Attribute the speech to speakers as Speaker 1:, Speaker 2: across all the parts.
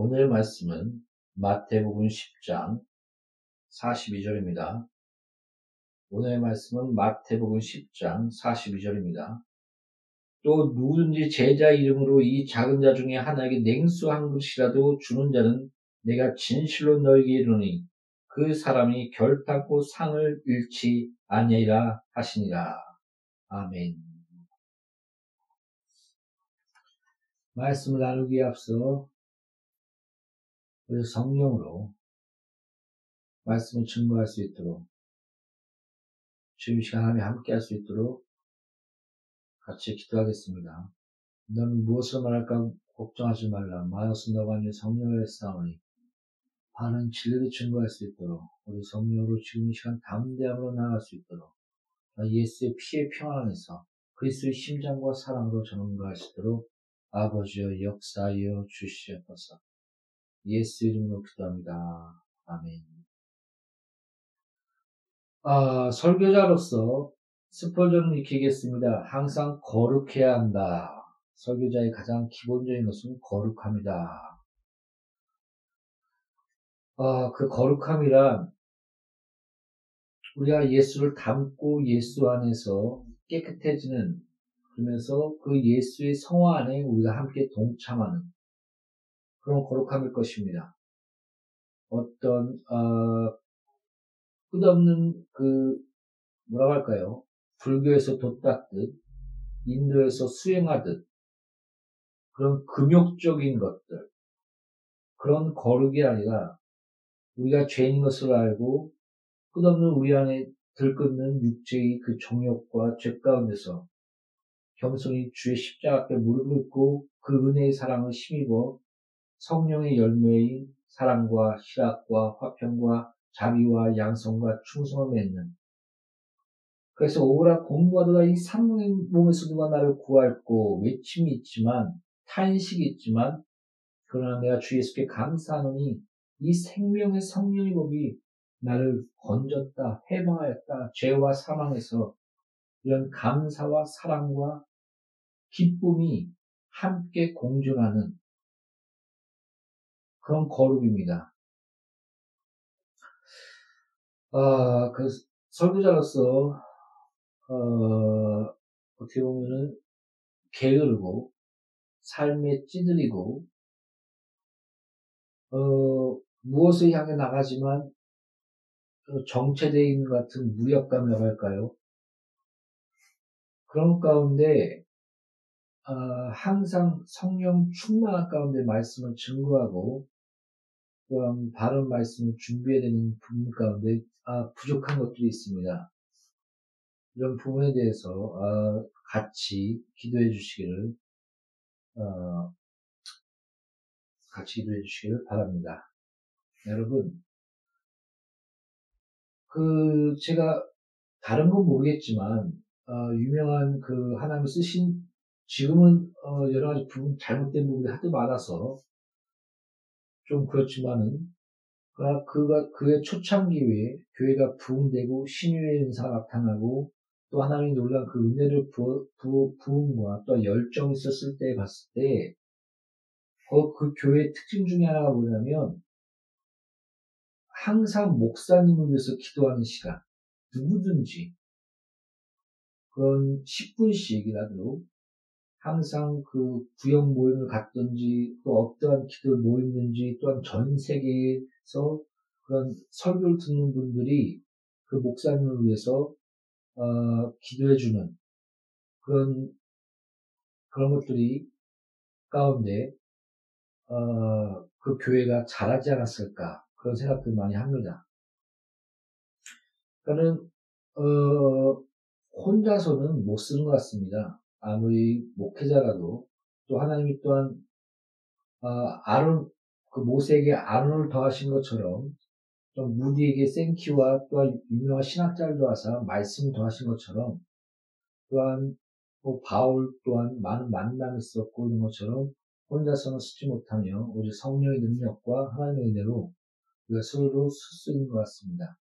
Speaker 1: 오늘의 말씀은 마태복음 10장 42절입니다. 오늘의 말씀은 마태복음 10장 42절입니다. 또 누구든지 제자 이름으로 이 작은 자 중에 하나에게 냉수 한 그릇이라도 주는 자는 내가 진실로 너에게 이르노니 그 사람이 결단코 상을 잃지 아니하리라 하시니라. 아멘. 말씀을 나누기에 앞서 우리 성령으로 말씀을 증거할 수 있도록 주임 시간 하나님 함께 할 수 있도록 같이 기도하겠습니다. 너는 무엇을 말할까 걱정하지 말라. 마여스 너가 네 성령을 싸우니 바른 진리를 증거할 수 있도록 우리 성령으로 지금 이 시간 담대함으로 나아갈 수 있도록 예수의 피의 평안 안에서 그리스도의 심장과 사랑으로 있도록 아버지여 역사하여 주시옵소서. 예수 이름으로 기도합니다. 아멘. 아, 설교자로서 이렇게 얘기했습니다. 항상 거룩해야 한다. 설교자의 가장 기본적인 것은 거룩합니다. 아, 그 거룩함이란 우리가 예수를 담고 예수 안에서 깨끗해지는 그러면서 그 예수의 성화 안에 우리가 함께 동참하는 그런 거룩함일 것입니다. 어떤 어, 끝없는 그 뭐라고 할까요? 불교에서 돛닦듯 인도에서 수행하듯 그런 금욕적인 것들 그런 거룩이 아니라 우리가 죄인 것을 알고 끝없는 우리 안에 들끓는 육체의 그 정욕과 죄 가운데서 겸손히 주의 십자가 앞에 무릎을 꿇고 그 은혜의 사랑을 힘입어 성령의 열매인 사랑과 희락과 화평과 자비와 양성과 충성을 맺는. 그래서 오라 공부하다가 이 삼의 몸에서 누가 나를 구할고 외침이 있지만 탄식이 있지만 그러나 내가 주 예수께 감사하노니 이 생명의 성령의 법이 나를 건졌다, 해방하였다, 죄와 사망에서 이런 감사와 사랑과 기쁨이 함께 공존하는 그런 거룩입니다. 아, 그 설교자로서 어, 어떻게 보면은 게으르고 삶에 찌들이고 어, 무엇을 향해 나가지만 정체되어 있는 것 같은 무력감이라고 할까요? 그런 가운데 어, 항상 성령 충만한 가운데 말씀을 증거하고 또한 바른 말씀을 준비해야 되는 부분 가운데 아, 부족한 것들이 있습니다. 이런 부분에 대해서 어, 같이 기도해 주시기를 어, 같이 기도해 주시기를 바랍니다. 여러분, 그 제가 다른 건 모르겠지만 어, 유명한 그 하나님을 쓰신 지금은 어, 여러 가지 부분 잘못된 부분이 하도 많아서 좀 그렇지만은 그러나 그가 그의 초창기에 교회가 부흥되고 신유의 은사가 나타나고 또 하나님이 놀란 그 은혜를 부, 부, 부음과 또 열정이 있었을 때 봤을 때, 그, 그 교회의 특징 중에 하나가 뭐냐면, 항상 목사님을 위해서 기도하는 시간, 누구든지, 그런 10분씩이라도 항상 그 구역 모임을 갔든지 또 어떠한 기도를 모였는지 또한 전 세계에서 그런 설교를 듣는 분들이 그 목사님을 위해서 어, 기도해주는 그런 그런 것들이 가운데 어, 그 교회가 잘하지 않았을까 그런 생각들 많이 합니다. 그러니까는 어, 혼자서는 못 쓰는 것 같습니다. 아무리 목회자라도 또 하나님이 또한 어, 아론 그 모세에게 아론을 더하신 것처럼 또 무디에게 생키와 또한 유명한 신학자를 도와서 말씀을 더하신 것처럼 또한 뭐 바울 또한 많은 만남이 있었고 이런 것처럼 혼자서는 쓰지 못하며 오직 성령의 능력과 하나님의 은혜로 우리가 서로 쓸 수 있는 것 같습니다.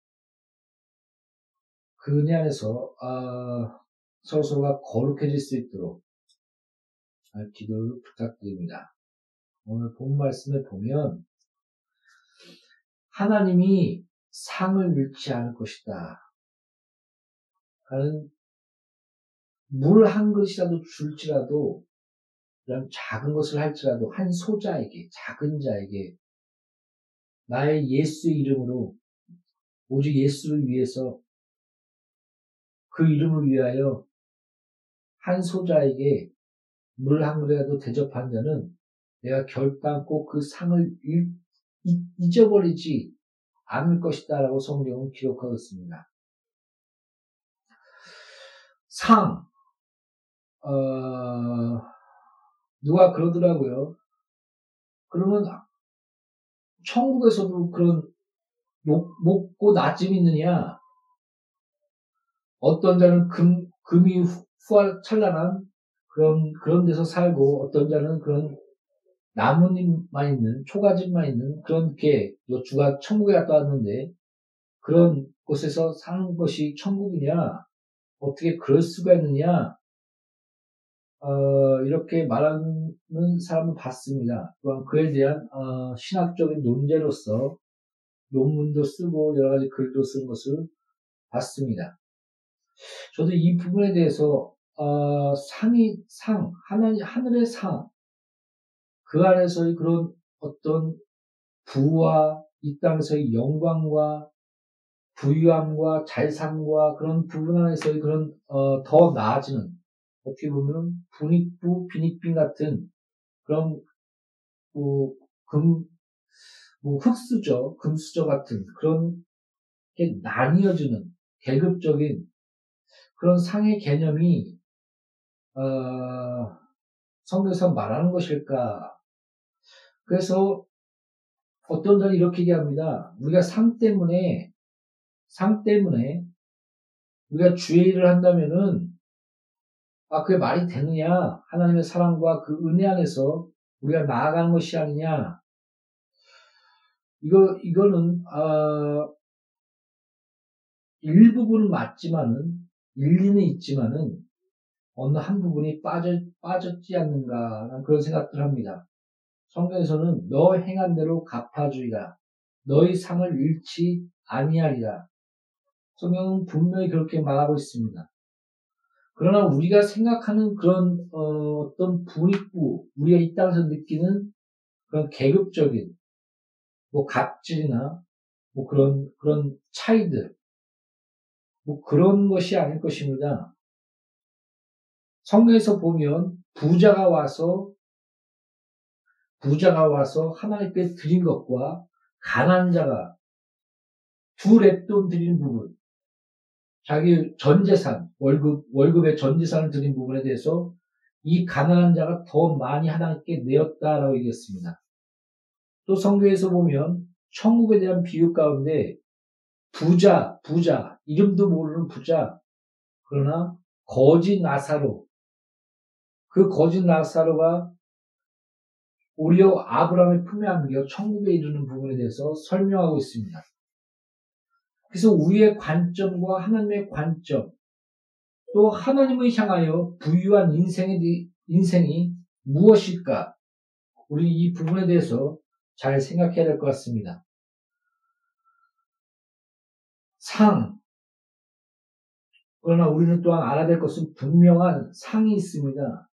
Speaker 1: 그 은혜 안에서 아, 서로서로가 거룩해질 수 있도록 기도를 부탁드립니다. 오늘 본 말씀에 보면 하나님이 상을 잃지 않을 것이다. 하는 물 한 그릇이라도 줄지라도 이런 작은 것을 할지라도 한 소자에게 작은 자에게 나의 예수의 이름으로 오직 예수를 위해서 그 이름을 위하여 한 소자에게 물 한 그릇이라도 대접한 자는 내가 결단코 그 상을 잊어버리지 않을 것이다 라고 성경은 기록하고 있습니다. 상, 어, 누가 그러더라고요. 그러면 천국에서도 그런 높, 고 낮음이 있느냐? 어떤 자는 금, 금이 후할 찬란한 그런, 그런 데서 살고 어떤 자는 그런 나뭇잎만 있는, 초가집만 있는 그런 게, 주가 천국에 갔다 왔는데 그런 곳에서 사는 것이 천국이냐? 어떻게 그럴 수가 있느냐? 어, 이렇게 말하는 사람을 봤습니다. 또한 그에 대한 어, 신학적인 논제로서 논문도 쓰고 여러 가지 글도 쓴 것을 봤습니다. 저도 이 부분에 대해서 어, 상이 상 하나님 하늘의 상. 그 안에서의 그런 어떤 부와 이 땅에서의 영광과 부유함과 잘상과 그런 부분 안에서의 그런 어, 더 나아지는 어떻게 보면 분익부 비익빈 같은 그런 뭐, 금, 뭐 흑수저, 금수저 같은 그런 게 나뉘어지는 계급적인 그런 상의 개념이 어, 성경에서 말하는 것일까? 그래서 어떤 자는 이렇게 얘기합니다. 우리가 상 때문에 상 때문에 우리가 주의 일을 한다면은 아 그게 말이 되느냐? 하나님의 사랑과 그 은혜 안에서 우리가 나아가는 것이 아니냐? 이거 이거는 아 일부분은 맞지만은 일리는 있지만은 어느 한 부분이 빠져 빠졌지 않는가 그런 생각들 합니다. 성경에서는 너 행한 대로 갚아주리라. 너희 상을 잃지 아니하리라. 성경은 분명히 그렇게 말하고 있습니다. 그러나 우리가 생각하는 그런 어, 떤 분익부, 우리가 이 땅에서 느끼는 그런 계급적인 뭐 갑질이나 뭐 그런 그런 차이들, 뭐 그런 것이 아닐 것입니다. 성경에서 보면 부자가 와서 부자가 와서 하나님께 드린 것과 가난 자가 두 랩돈 드린 부분, 자기 전 재산, 월급, 월급의 전 재산을 드린 부분에 대해서 이 가난한 자가 더 많이 하나님께 내었다라고 얘기했습니다. 또 성경에서 보면 천국에 대한 비유 가운데 부자, 부자, 이름도 모르는 부자, 그러나 거짓 나사로, 그 거짓 나사로가 오히려 아브라함의 품에 안겨 천국에 이르는 부분에 대해서 설명하고 있습니다. 그래서 우리의 관점과 하나님의 관점, 또 하나님을 향하여 부유한 인생의, 인생이 무엇일까? 우리 이 부분에 대해서 잘 생각해야 될 것 같습니다. 상. 그러나 우리는 또한 알아야 될 것은 분명한 상이 있습니다.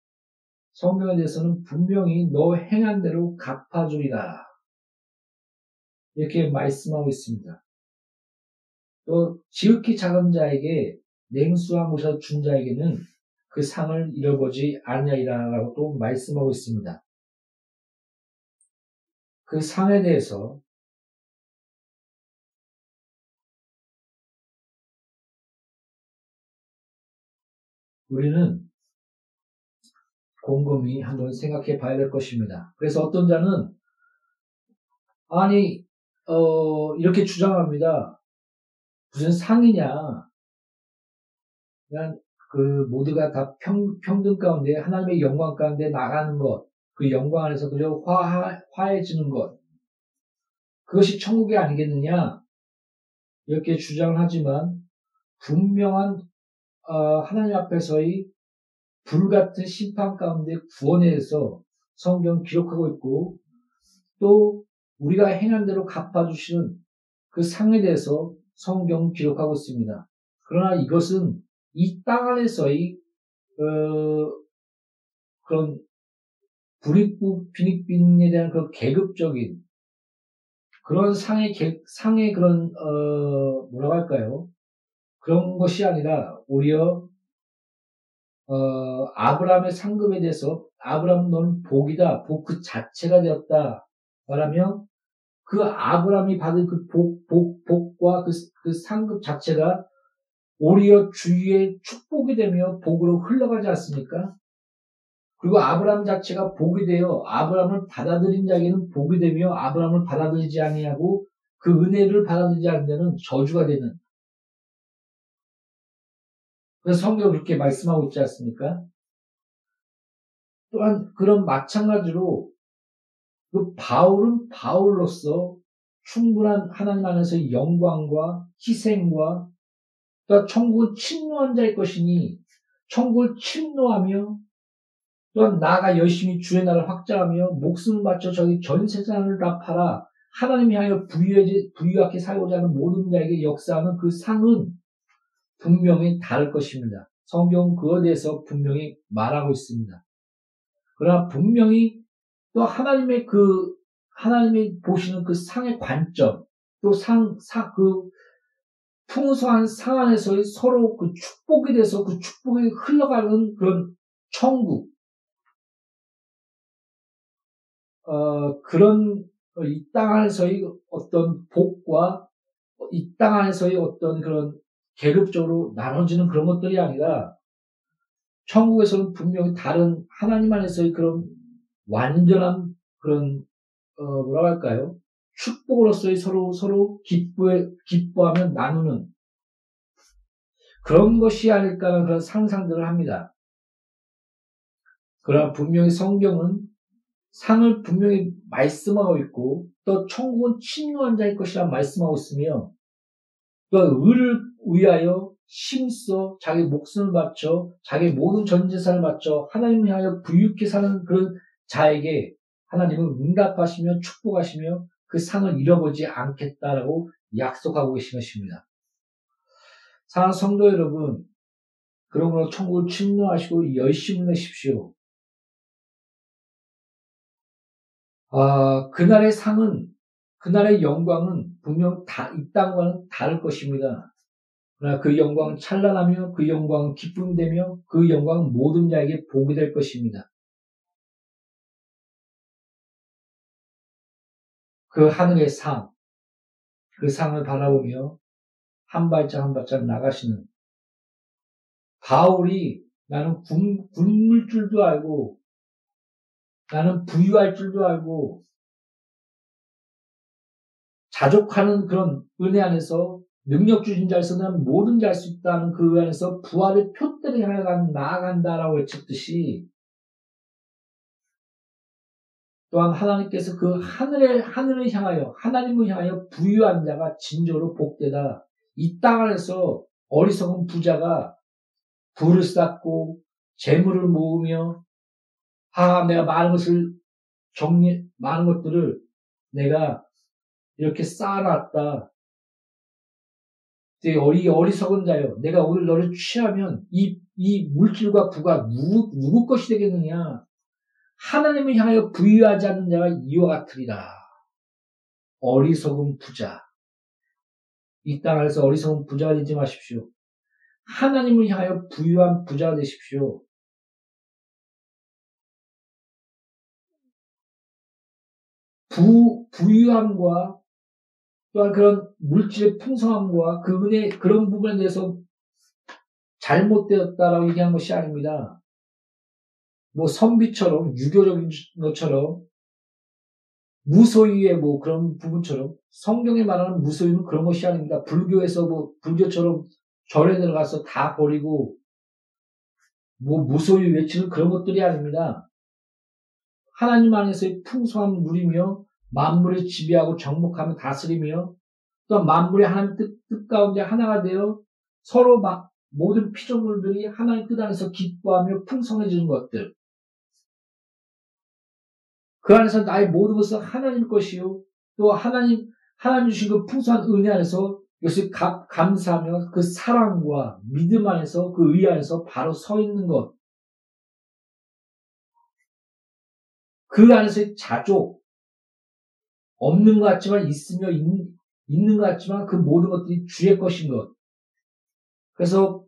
Speaker 1: 성경에 대해서는 분명히 너 행한 대로 갚아주리라. 이렇게 말씀하고 있습니다. 또 지극히 작은 자에게 냉수한 곳에서 준 자에게는 그 상을 잃어보지 아니하리라라고 또 말씀하고 있습니다. 그 상에 대해서 우리는 곰곰이 한번 생각해 봐야 될 것입니다. 그래서 어떤 자는 아니 어, 이렇게 주장합니다. 무슨 상이냐. 그냥 그 모두가 다 평, 평등 가운데 하나님의 영광 가운데 나가는 것, 그 영광 안에서 그저 화, 화해지는 것. 그것이 천국이 아니겠느냐? 이렇게 주장을 하지만 분명한 어, 하나님 앞에서의 불같은 심판 가운데 구원에 대해서 성경 기록하고 있고 또 우리가 행한 대로 갚아주시는 그 상에 대해서 성경 기록하고 있습니다. 그러나 이것은 이 땅 안에서의 어, 그런 불입부 비닉빈에 대한 그 계급적인 그런 상의 계, 상의 그런 어, 뭐라고 할까요? 그런 것이 아니라 오히려 어, 아브라함의 상급에 대해서 아브라함 너는 복이다. 복 그 자체가 되었다. 말하면 그 아브라함이 받은 그 복, 복, 복과 그, 그 상급 자체가 오히려 주위의 축복이 되며 복으로 흘러가지 않습니까? 그리고 아브라함 자체가 복이 되어 아브라함을 받아들인 자에게는 복이 되며 아브라함을 받아들이지 아니하고 그 은혜를 받아들이지 않는 데는 저주가 되는 그래서 성경 그렇게 말씀하고 있지 않습니까? 또한 그런 마찬가지로 그 바울은 바울로서 충분한 하나님 안에서 영광과 희생과 또 천국은 침노한 자의 것이니 천국을 침노하며 또한 나가 열심히 주의 나라를 확장하며 목숨을 바쳐 저기 전 세상을 다 팔아 하나님이 하여 부유하게 살고자 하는 모든 자에게 역사하는 그 상은 분명히 다를 것입니다. 성경 그에 대해서 분명히 말하고 있습니다. 그러나 분명히 또 하나님의 그 하나님이 보시는 그 상의 관점 또 상, 상, 그 풍성한 상 안에서의 서로 그 축복에 대해서 그 축복이 흘러가는 그런 천국 어, 그런 이 땅 안에서의 어떤 복과 이 땅 안에서의 어떤 그런 계급적으로 나눠지는 그런 것들이 아니라 천국에서는 분명히 다른 하나님 안에서의 그런 완전한 그런 어, 뭐라고 할까요? 축복으로서의 서로 서로 기뻐 기뻐하며 나누는 그런 것이 아닐까라는 그런 상상들을 합니다. 그러나 분명히 성경은 상을 분명히 말씀하고 있고 또 천국은 침노한 자의 것이라 말씀하고 있으며 또 의를 위하여 힘써 자기 목숨을 바쳐 자기 모든 전 재산을 바쳐 하나님을 향하여 부유케 사는 그런 자에게 하나님은 응답하시며 축복하시며 그 상을 잃어보지 않겠다라고 약속하고 계신 것입니다. 사랑 성도 여러분, 그러므로 천국을 침노하시고 열심을 내십시오. 아, 그날의 상은, 그날의 영광은 분명 다, 이 땅과는 다를 것입니다. 그러나 그 영광 찬란하며 그 영광 기쁨되며 그 영광 모든 자에게 복이 될 것입니다. 그 하늘의 상, 그 상을 바라보며 한 발짝 한 발짝 나가시는 바울이 나는 굶, 굶을 줄도 알고 나는 부유할 줄도 알고 자족하는 그런 은혜 안에서 능력 주신 자에서 는 모든 잘 수 있다는 그 안에서 부활의 표대를 향해 나아간다라고 외쳤듯이 또한 하나님께서 그 하늘의 하늘을 향하여 하나님을 향하여 부유한 자가 진정으로 복되다. 이 땅 안에서 어리석은 부자가 부를 쌓고 재물을 모으며 아, 내가 많은 것을 정리, 많은 것들을 내가 이렇게 쌓아놨다. 어리, 어리석은 자요. 내가 오늘 너를 취하면 이, 이 물질과 부가 누구, 누구 것이 되겠느냐? 하나님을 향하여 부유하지 않는 자가 이와 같으리라. 어리석은 부자. 이땅 안에서 어리석은 부자가 되지 마십시오. 하나님을 향하여 부유한 부자가 되십시오. 부, 부유함과 또한 그런 물질의 풍성함과 그 은혜, 그런 부분에 대해서 잘못되었다라고 얘기한 것이 아닙니다. 뭐 선비처럼, 유교적인 것처럼, 무소유의 뭐 그런 부분처럼, 성경에 말하는 무소유는 그런 것이 아닙니다. 불교에서 뭐, 불교처럼 절에 들어가서 다 버리고, 뭐 무소유 외치는 그런 것들이 아닙니다. 하나님 안에서의 풍성한 물이며 만물을 지배하고 정복하며 다스리며 또 만물의 하나님 뜻, 뜻 가운데 하나가 되어 서로 막 모든 피조물들이 하나님 뜻 안에서 기뻐하며 풍성해지는 것들. 그 안에서 나의 모든 것은 하나님 것이요. 또 하나님, 하나님 주신 그 풍성한 은혜 안에서 이것을 감사하며 그 사랑과 믿음 안에서 그 의 안에서 바로 서 있는 것. 그 안에서의 자족, 없는 것 같지만 있으며 있, 있는 것 같지만 그 모든 것들이 주의 것인 것. 그래서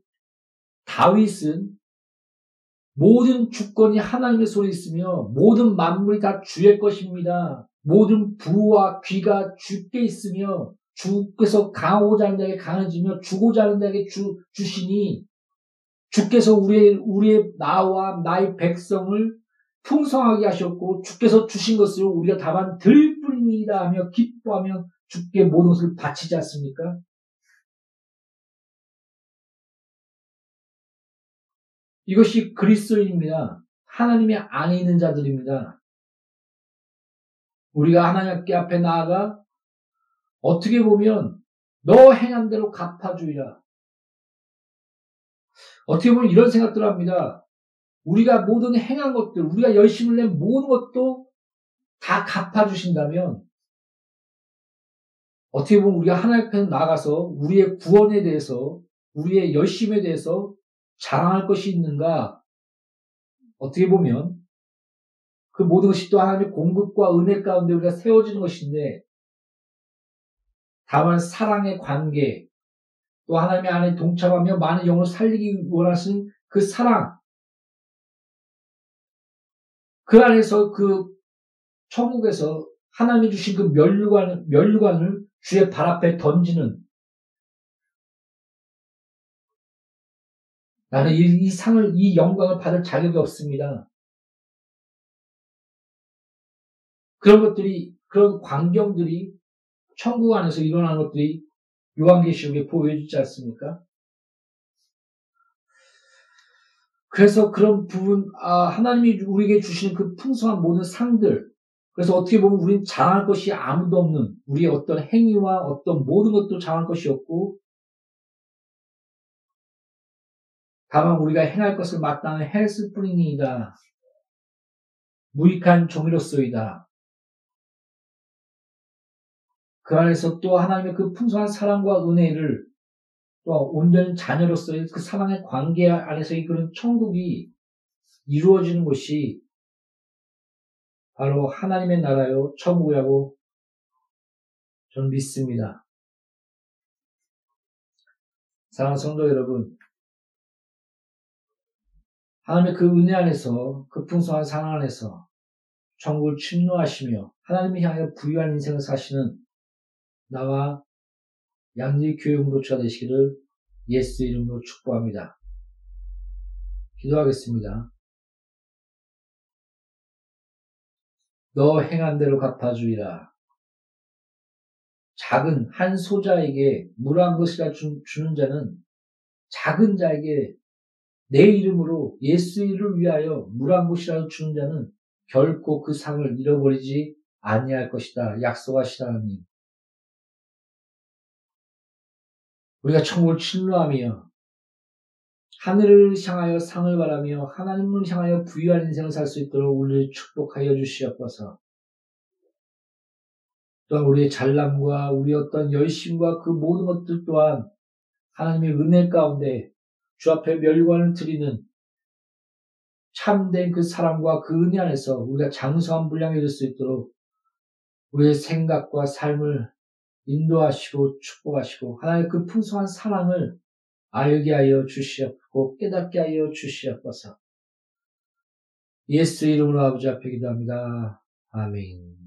Speaker 1: 다윗은 모든 주권이 하나님의 손에 있으며 모든 만물이 다 주의 것입니다. 모든 부와 귀가 주께 있으며 주께서 강하고자 하는 자에게 강해지며 주고자 하는 자에게 주, 주시니 주께서 우리의, 우리의 나와 나의 백성을 풍성하게 하셨고 주께서 주신 것을 우리가 다만 들 뿐입니다 하며 기뻐하며 주께 모든 것을 바치지 않습니까? 이것이 그리스도인입니다. 하나님의 안에 있는 자들입니다. 우리가 하나님께 앞에 나아가 어떻게 보면 너 행한 대로 갚아주리라. 어떻게 보면 이런 생각들을 합니다. 우리가 모든 행한 것들, 우리가 열심을 낸 모든 것도 다 갚아주신다면 어떻게 보면 우리가 하나님 앞에 나가서 우리의 구원에 대해서 우리의 열심에 대해서 자랑할 것이 있는가? 어떻게 보면 그 모든 것이 또 하나님의 공급과 은혜 가운데 우리가 세워지는 것인데 다만 사랑의 관계 또 하나님의 안에 동참하며 많은 영혼을 살리기 원하시는 그 사랑 그 안에서 그 천국에서 하나님이 주신 그 멸류관, 멸류관을 주의 발 앞에 던지는 나는 이, 이 상을, 이 영광을 받을 자격이 없습니다. 그런 것들이, 그런 광경들이 천국 안에서 일어나는 것들이 요한계시록에 보여주지 않습니까? 그래서 그런 부분, 아, 하나님이 우리에게 주시는 그 풍성한 모든 상들, 그래서 어떻게 보면 우리는 자랑할 것이 아무도 없는 우리의 어떤 행위와 어떤 모든 것도 자랑할 것이 없고 다만 우리가 행할 것을 마땅히 했을 뿐이니이다. 무익한 종이로서이다. 그 안에서 또 하나님의 그 풍성한 사랑과 은혜를 또 온전한 자녀로서의 그 사랑의 관계 안에서의 그런 천국이 이루어지는 것이 바로 하나님의 나라요 천국이라고 저는 믿습니다. 사랑하는 성도 여러분, 하나님의 그 은혜 안에서 그 풍성한 사랑 안에서 천국을 침노하시며 하나님을 향하여 부유한 인생을 사시는 나와 양지 교육으로처가 되시기를 예수 이름으로 축복합니다. 기도하겠습니다. 너 행한 대로 갚아주리라. 작은 한 소자에게 물 한 것이라 주, 는 자는 작은 자에게 내 이름으로 예수 이를 위하여 물 한 것이라도 주는 자는 결코 그 상을 잃어버리지 아니할 것이다. 약속하시다 하나님. 우리가 천국을 침노하며 하늘을 향하여 상을 바라며 하나님을 향하여 부유한 인생을 살 수 있도록 우리를 축복하여 주시옵소서. 또한 우리의 잘남과 우리 어떤 열심과 그 모든 것들 또한 하나님의 은혜 가운데 주 앞에 멸관을 드리는 참된 그 사랑과 그 은혜 안에서 우리가 장성한 분량이 될 수 있도록 우리의 생각과 삶을 인도하시고 축복하시고 하나님의 그 풍성한 사랑을 알게 하여 주시옵고 깨닫게 하여 주시옵소서. 예수 이름으로 아버지 앞에 기도합니다. 아멘.